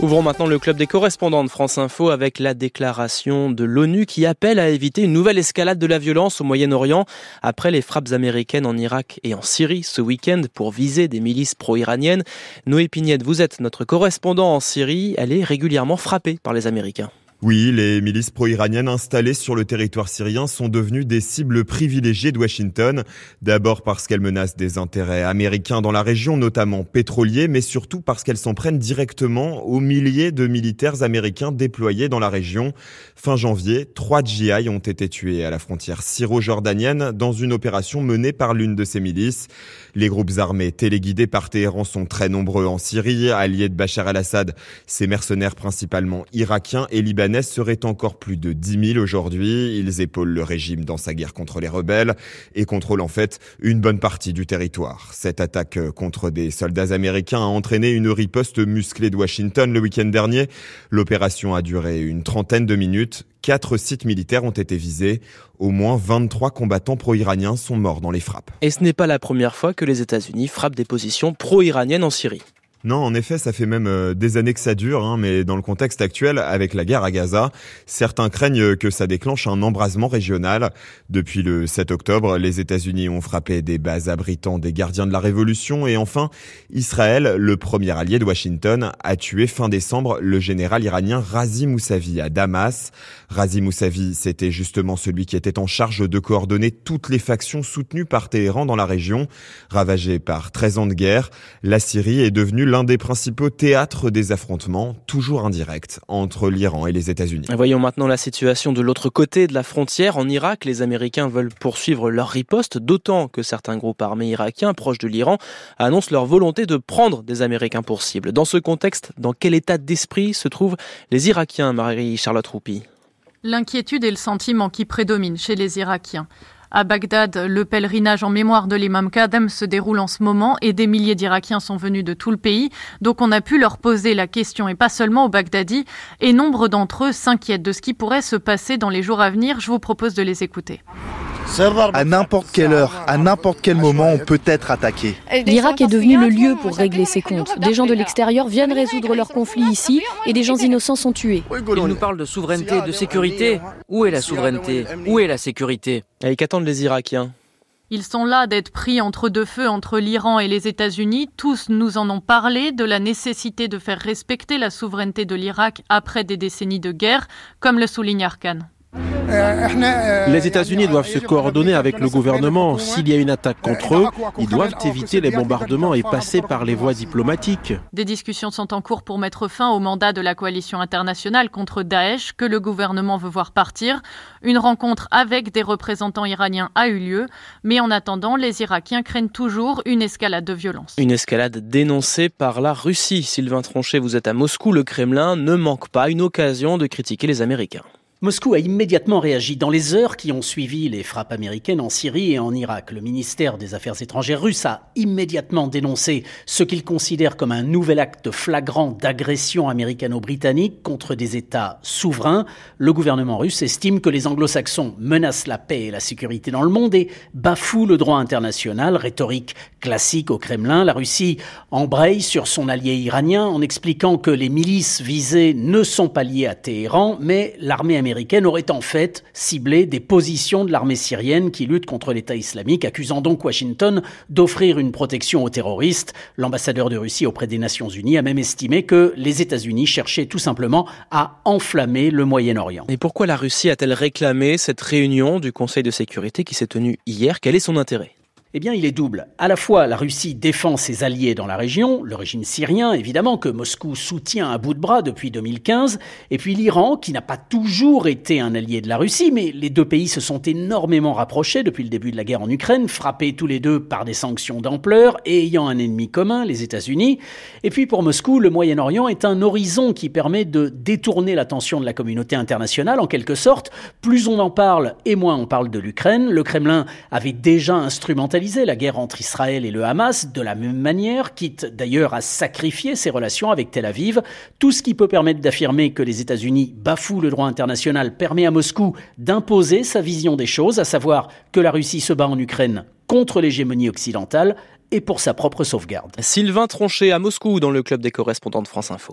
Ouvrons maintenant le club des correspondants de France Info avec la déclaration de l'ONU qui appelle à éviter une nouvelle escalade de la violence au Moyen-Orient après les frappes américaines en Irak et en Syrie ce week-end pour viser des milices pro-iraniennes. Noé Pignette, vous êtes notre correspondant en Syrie. Elle est régulièrement frappée par les Américains. Oui, les milices pro-iraniennes installées sur le territoire syrien sont devenues des cibles privilégiées de Washington. D'abord parce qu'elles menacent des intérêts américains dans la région, notamment pétroliers, mais surtout parce qu'elles s'en prennent directement aux milliers de militaires américains déployés dans la région. Fin janvier, trois GI ont été tués à la frontière syro-jordanienne dans une opération menée par l'une de ces milices. Les groupes armés téléguidés par Téhéran sont très nombreux en Syrie, alliés de Bachar al-Assad. Ces mercenaires principalement irakiens et libanais seraient encore plus de 10 000 aujourd'hui. Ils épaulent le régime dans sa guerre contre les rebelles et contrôlent en fait une bonne partie du territoire. Cette attaque contre des soldats américains a entraîné une riposte musclée de Washington le week-end dernier. L'opération a duré une trentaine de minutes. Quatre sites militaires ont été visés. Au moins 23 combattants pro-iraniens sont morts dans les frappes. Et ce n'est pas la première fois que les États-Unis frappent des positions pro-iraniennes en Syrie. Non, en effet, ça fait même euh, des années que ça dure, hein, mais dans le contexte actuel, avec la guerre à Gaza, certains craignent que ça déclenche un embrasement régional. Depuis le 7 octobre, les États-Unis ont frappé des bases abritant des gardiens de la révolution et enfin, Israël, le premier allié de Washington, a tué fin décembre le général iranien Razi Mousavi à Damas. Razi Mousavi, c'était justement celui qui était en charge de coordonner toutes les factions soutenues par Téhéran dans la région. Ravagée par 13 ans de guerre, la Syrie est devenue l'un des principaux théâtres des affrontements, toujours indirects, entre l'Iran et les États-Unis. Voyons maintenant la situation de l'autre côté de la frontière. En Irak, les Américains veulent poursuivre leur riposte, d'autant que certains groupes armés irakiens proches de l'Iran annoncent leur volonté de prendre des Américains pour cible. Dans ce contexte, dans quel état d'esprit se trouvent les Irakiens, Marie-Charlotte Roupi? L'inquiétude est le sentiment qui prédomine chez les Irakiens. À Bagdad, le pèlerinage en mémoire de l'imam Kadem se déroule en ce moment et des milliers d'Irakiens sont venus de tout le pays. Donc on a pu leur poser la question et pas seulement aux Bagdadis. Et nombre d'entre eux s'inquiètent de ce qui pourrait se passer dans les jours à venir. Je vous propose de les écouter. À n'importe quelle heure, à n'importe quel moment, on peut être attaqué. L'Irak est devenu le lieu pour régler ses comptes. Des gens de l'extérieur viennent résoudre leurs conflits ici et des gens innocents sont tués. Ils nous parlent de souveraineté, de sécurité. Où est la souveraineté Où est la sécurité Et qu'attendent les Irakiens ils sont là d'être pris entre deux feux entre l'Iran et les États-Unis. Tous nous en ont parlé de la nécessité de faire respecter la souveraineté de l'Irak après des décennies de guerre, comme le souligne Arkan. Les États-Unis doivent se coordonner avec le gouvernement. S'il y a une attaque contre eux, ils doivent éviter les bombardements et passer par les voies diplomatiques. Des discussions sont en cours pour mettre fin au mandat de la coalition internationale contre Daesh que le gouvernement veut voir partir. Une rencontre avec des représentants iraniens a eu lieu, mais en attendant, les Irakiens craignent toujours une escalade de violence. Une escalade dénoncée par la Russie. Sylvain Tronchet, vous êtes à Moscou. Le Kremlin ne manque pas une occasion de critiquer les Américains. Moscou a immédiatement réagi dans les heures qui ont suivi les frappes américaines en Syrie et en Irak. Le ministère des Affaires étrangères russe a immédiatement dénoncé ce qu'il considère comme un nouvel acte flagrant d'agression américano-britannique contre des États souverains. Le gouvernement russe estime que les anglo-saxons menacent la paix et la sécurité dans le monde et bafouent le droit international, rhétorique classique au Kremlin. La Russie embraye sur son allié iranien en expliquant que les milices visées ne sont pas liées à Téhéran, mais l'armée américaine américaine aurait en fait ciblé des positions de l'armée syrienne qui lutte contre l'État islamique, accusant donc Washington d'offrir une protection aux terroristes. L'ambassadeur de Russie auprès des Nations Unies a même estimé que les États-Unis cherchaient tout simplement à enflammer le Moyen-Orient. Et pourquoi la Russie a-t-elle réclamé cette réunion du Conseil de sécurité qui s'est tenue hier? Quel est son intérêt? Eh bien, il est double. À la fois, la Russie défend ses alliés dans la région, le régime syrien, évidemment, que Moscou soutient à bout de bras depuis 2015, et puis l'Iran, qui n'a pas toujours été un allié de la Russie, mais les deux pays se sont énormément rapprochés depuis le début de la guerre en Ukraine, frappés tous les deux par des sanctions d'ampleur et ayant un ennemi commun, les États-Unis. Et puis pour Moscou, le Moyen-Orient est un horizon qui permet de détourner l'attention de la communauté internationale, en quelque sorte. Plus on en parle, et moins on parle de l'Ukraine. Le Kremlin avait déjà la guerre entre Israël et le Hamas de la même manière, quitte d'ailleurs à sacrifier ses relations avec Tel Aviv. Tout ce qui peut permettre d'affirmer que les États-Unis bafouent le droit international permet à Moscou d'imposer sa vision des choses, à savoir que la Russie se bat en Ukraine contre l'hégémonie occidentale et pour sa propre sauvegarde. Sylvain Tronchet à Moscou dans le club des correspondants de France Info.